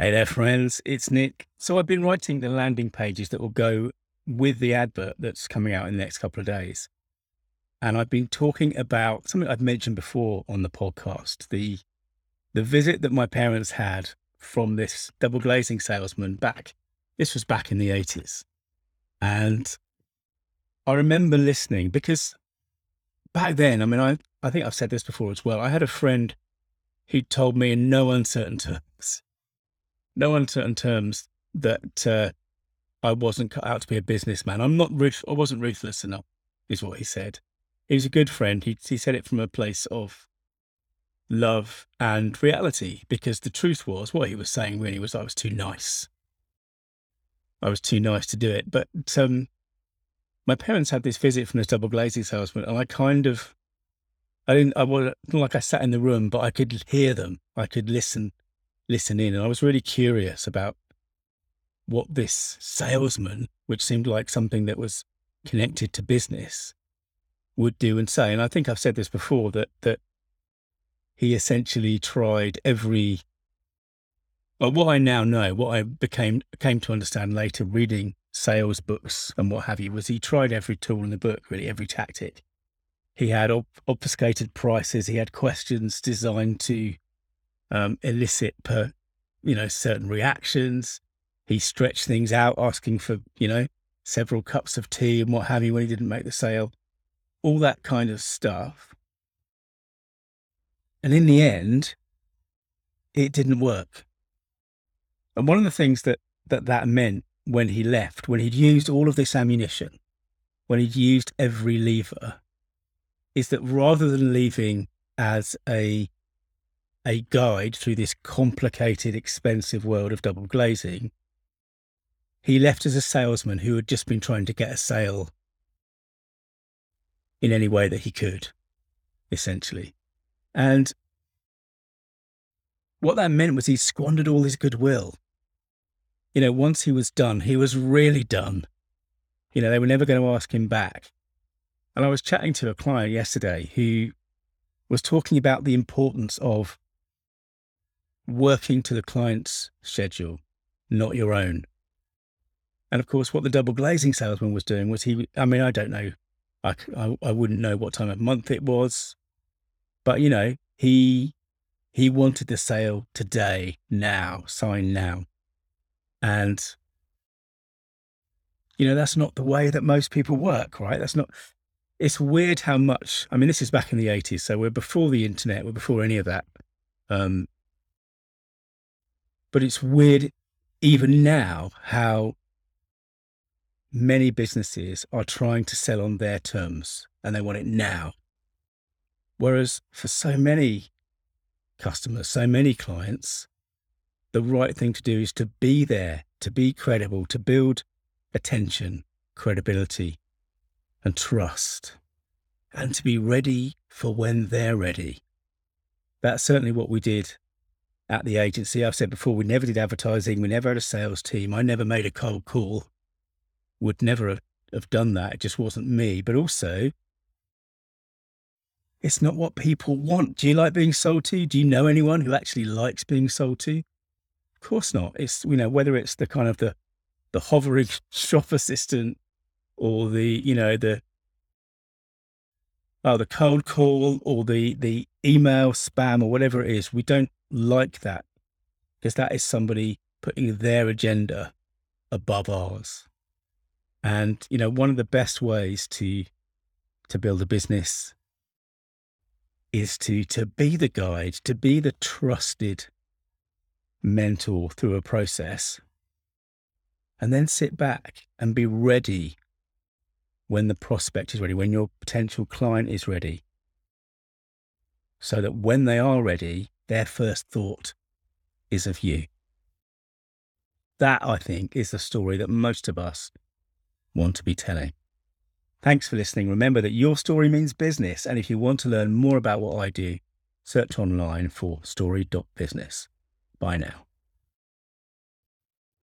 Hey there, friends. It's Nick. So I've been writing the landing pages that will go with the advert that's coming out in the next couple of days. And I've been talking about something I've mentioned before on the podcast, the the visit that my parents had from this double glazing salesman back. This was back in the 80s. And I remember listening because back then, I mean, I, I think I've said this before as well. I had a friend who told me in no uncertain terms no uncertain terms that uh, I wasn't cut out to be a businessman. I'm not ruth- I wasn't ruthless enough, is what he said. He was a good friend. He, he said it from a place of love and reality because the truth was what he was saying really was I was too nice. I was too nice to do it. But um, my parents had this visit from this double glazing salesman, and I kind of, I didn't, I was like I sat in the room, but I could hear them. I could listen listen in. And I was really curious about what this salesman, which seemed like something that was connected to business, would do and say. And I think I've said this before that that he essentially tried every well, what I now know, what I became came to understand later reading sales books and what have you, was he tried every tool in the book, really every tactic. He had ob- obfuscated prices. He had questions designed to um, elicit per, you know, certain reactions. He stretched things out, asking for, you know, several cups of tea and what have you when he didn't make the sale, all that kind of stuff. And in the end, it didn't work. And one of the things that that, that meant when he left, when he'd used all of this ammunition, when he'd used every lever, is that rather than leaving as a a guide through this complicated, expensive world of double glazing, he left as a salesman who had just been trying to get a sale in any way that he could, essentially. And what that meant was he squandered all his goodwill. You know, once he was done, he was really done. You know, they were never going to ask him back. And I was chatting to a client yesterday who was talking about the importance of working to the client's schedule, not your own. And of course, what the double glazing salesman was doing was he, I mean, I don't know, I, I, I wouldn't know what time of month it was, but you know, he, he wanted the sale today, now, sign now. And, you know, that's not the way that most people work, right? That's not, it's weird how much, I mean, this is back in the 80s, so we're before the internet, we're before any of that. Um, but it's weird even now how many businesses are trying to sell on their terms and they want it now. Whereas for so many customers, so many clients, the right thing to do is to be there, to be credible, to build attention, credibility, and trust, and to be ready for when they're ready. That's certainly what we did at the agency. I've said before, we never did advertising. We never had a sales team. I never made a cold call. Would never have, done that. It just wasn't me. But also, it's not what people want. Do you like being sold to? Do you know anyone who actually likes being sold to? Of course not. It's, you know, whether it's the kind of the, the hovering shop assistant or the, you know, the, oh, the cold call or the, the email spam or whatever it is. We don't like that because that is somebody putting their agenda above ours. And you know, one of the best ways to to build a business is to to be the guide, to be the trusted mentor through a process and then sit back and be ready when the prospect is ready, when your potential client is ready. So that when they are ready, their first thought is of you. That, I think, is the story that most of us want to be telling. Thanks for listening. Remember that your story means business. And if you want to learn more about what I do, search online for story.business. Bye now.